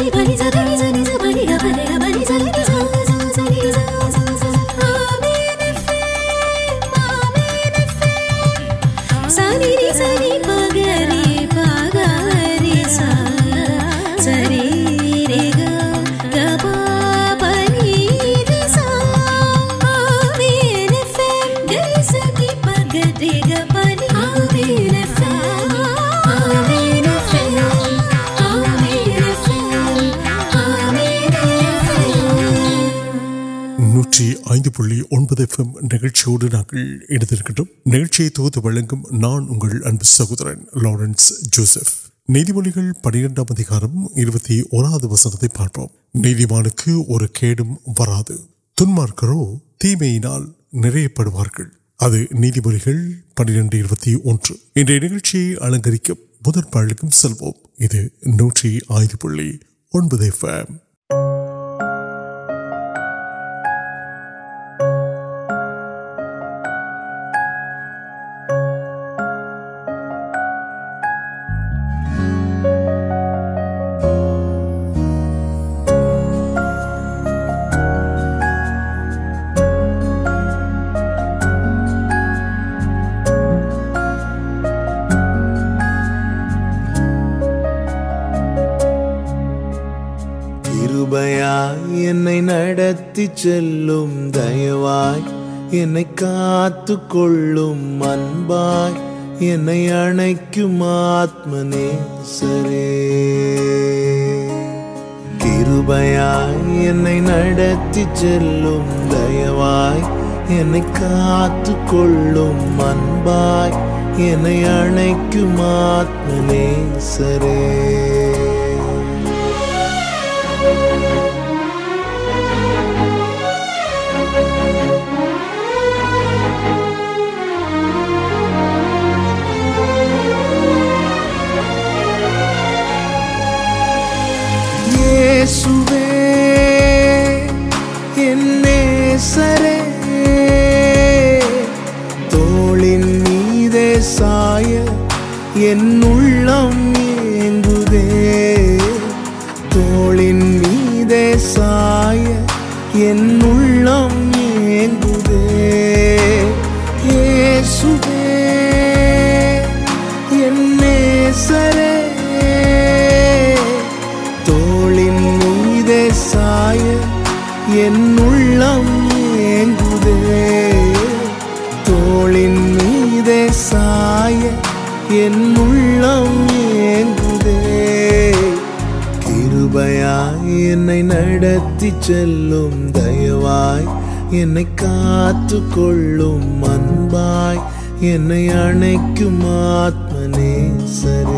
جی نوار منہ نئے اہم دن بڑک سر درپیاتی من پائے ارکم سر Jesús مار تر پہ دن بائک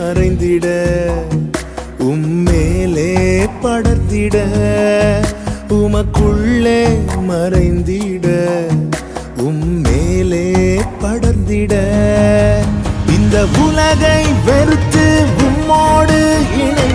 مرد پڑ مرد پڑتوڑ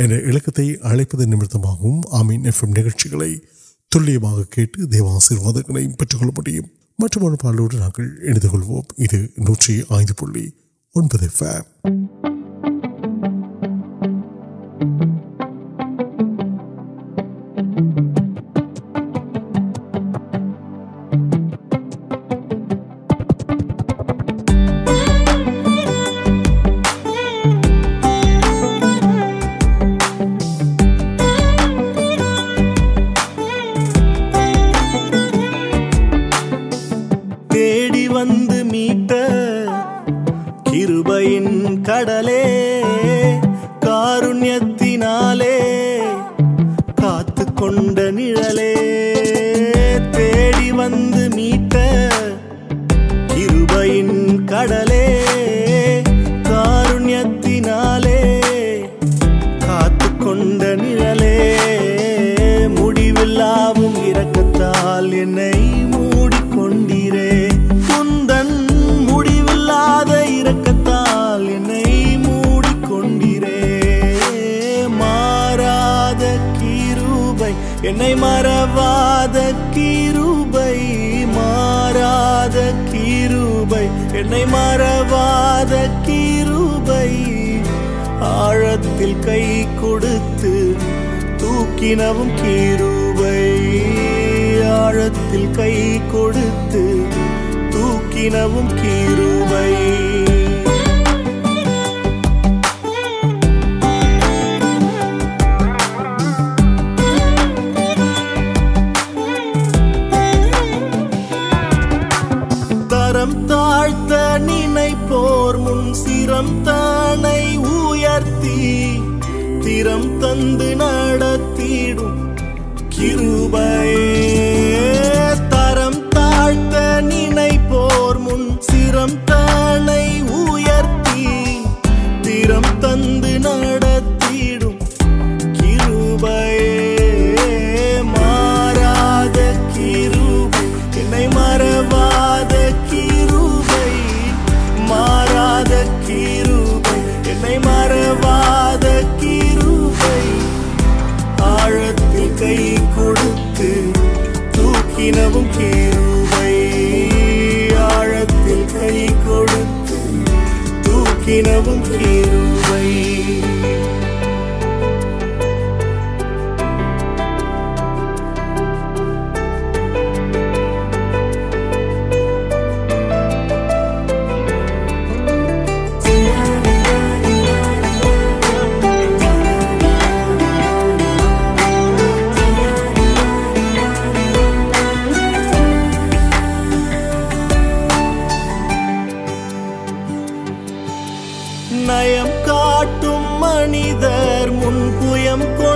نمت آ مجھے دیو آسرواد مارے مرواد کی رو آڑتی کئی کی روب آڑ کو تک رو تند ناڑ تیو ہم کو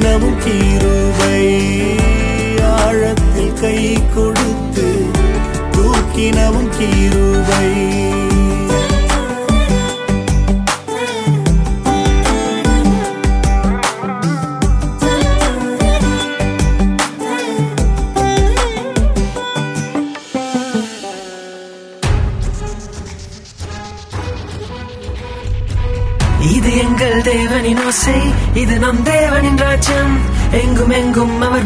کیرو آڑک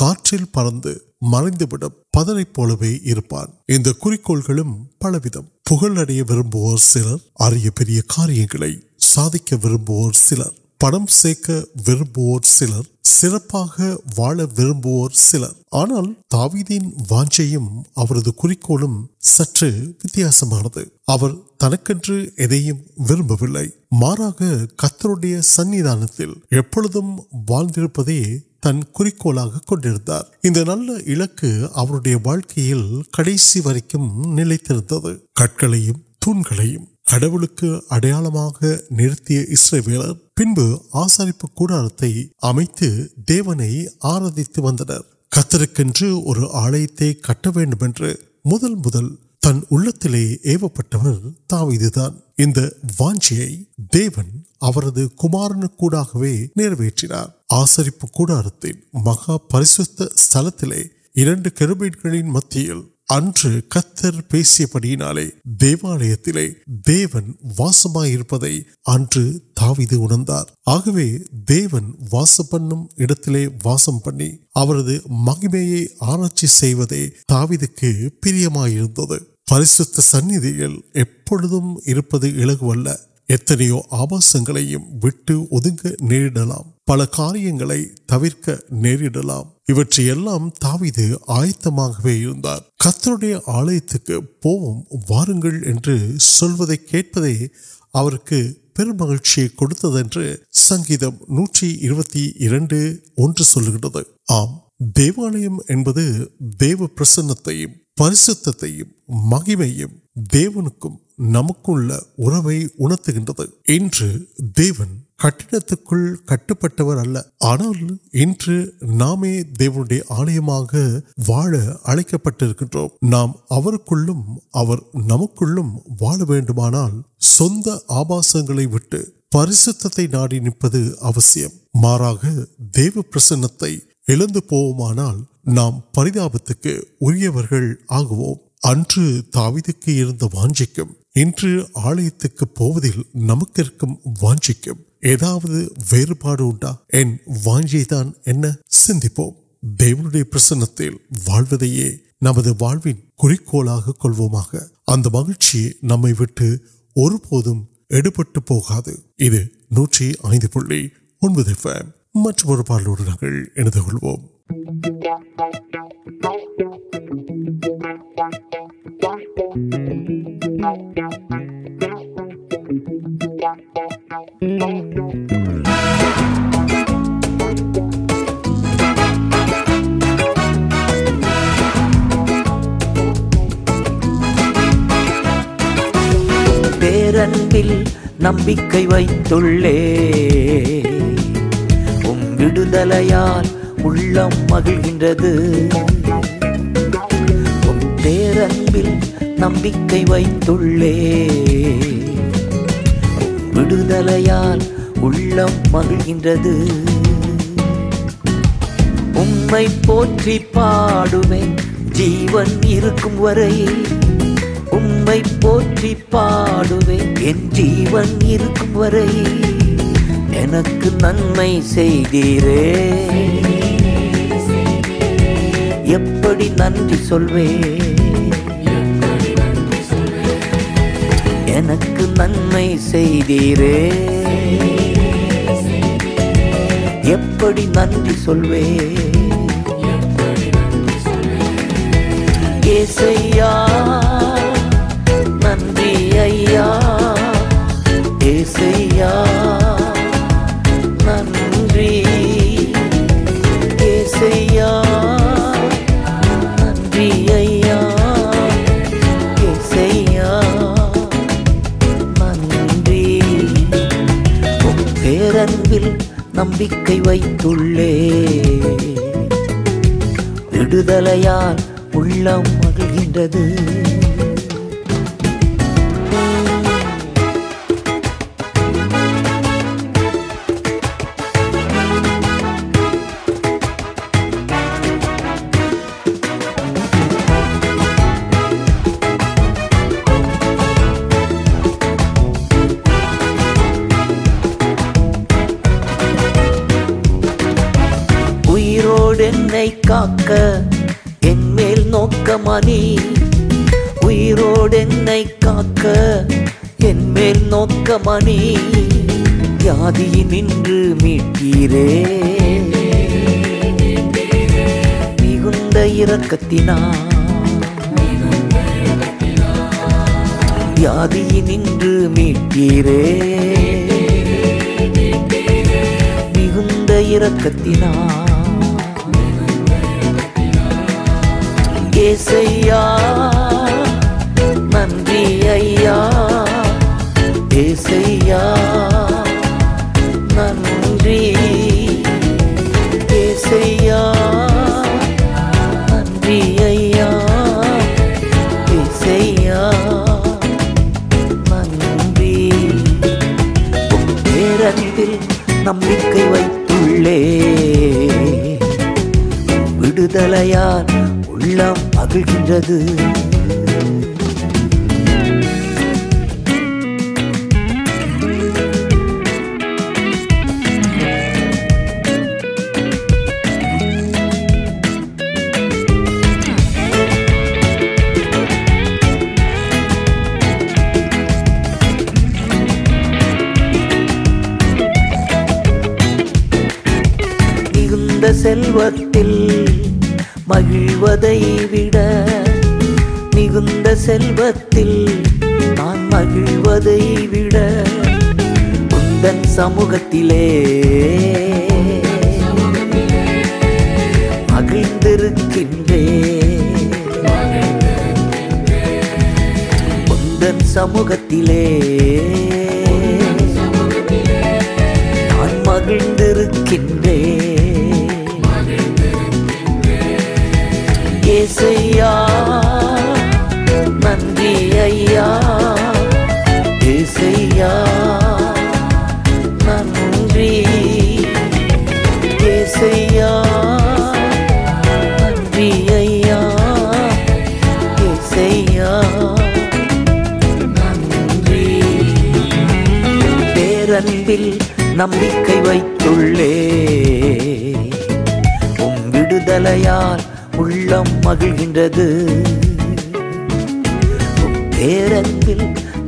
پڑی پہلوان پلان وار ووٹر آنا تاویزن واچیم سر واسطے تنکی وربا کتنے سندان ویسے نمکم نسر ویلر پوسری کو آلیہ کٹ ویم تن لئے پھر مہا پریشت استعلے الوال واس پہ مہیم آرائچ تایم پریشد سنپلو آباس نی کار تب نام آیت آلیہ پھر مہرچن سنگل دیو پرسنت پریشن مہیم نم کوام آپ اڑکر نام کو آباسنٹ پریشد ناڑی نشیم دیو پرسن پونا نام پریتاپت آگوک نمکے نمبر کو نمبر نمک وغیرہ نمکیاں جیون وی پوچو یوک نئی ننو نمک وار مہنگے نمکر مل میٹر مرک نیس نیس نن نمک وار پک مہو مانو سموت مند سموت نان مہند نمک وار مہر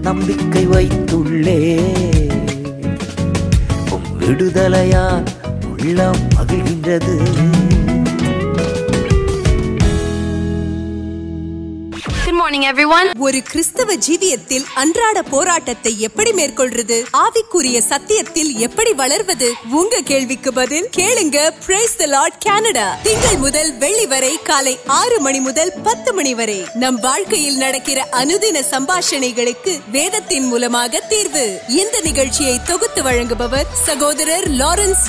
نمک وار مہر نمک سمباشن ویل تیار ویسے سہور لارنس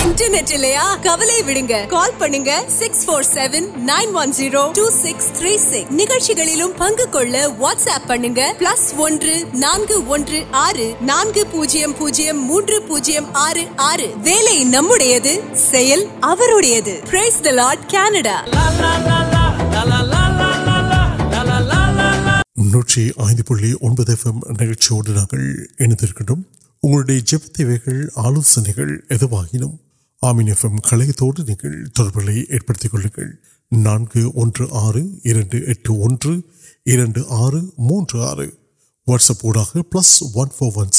انٹرا کبھی کالم آلو آمین کلر نو موجود آر واٹس پسند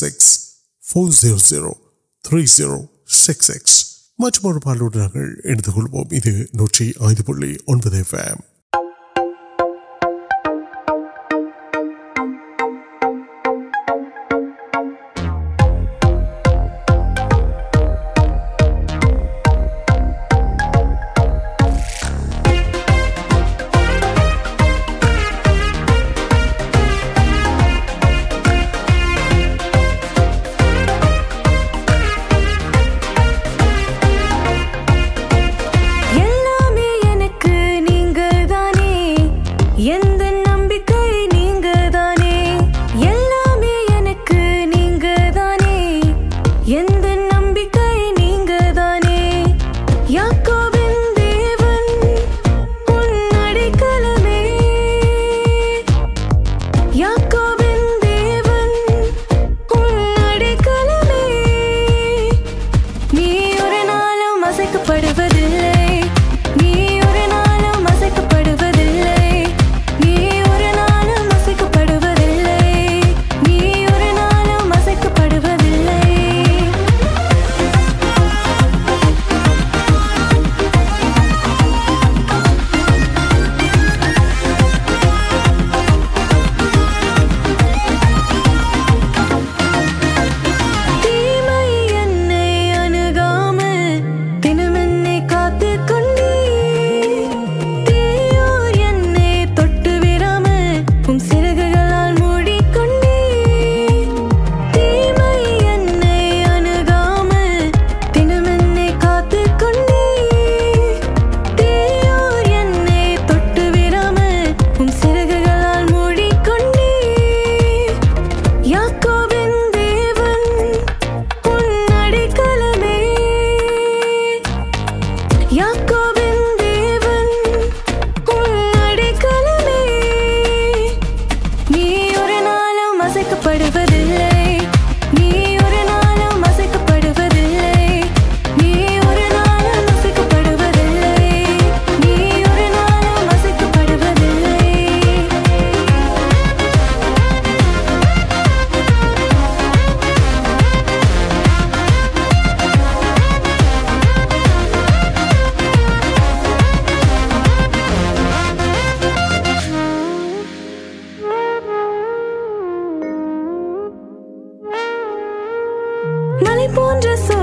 مل پو سو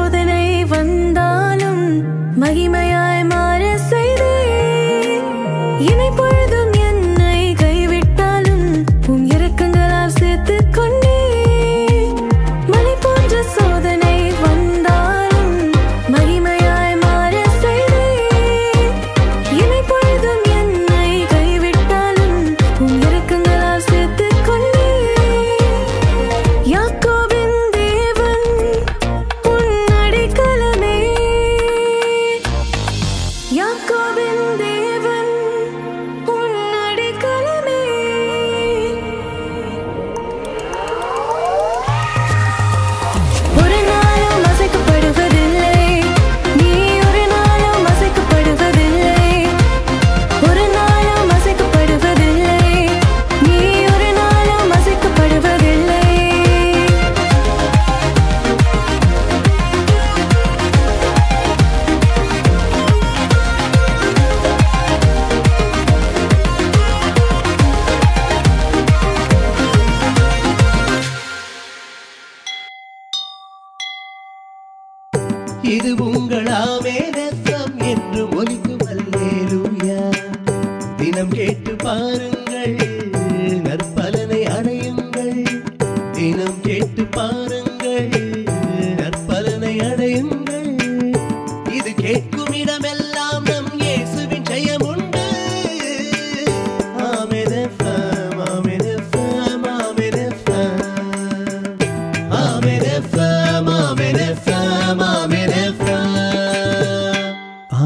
و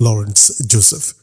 لارنس جوسف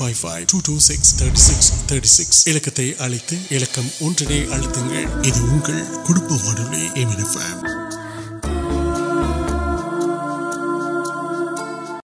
سکسٹی سکس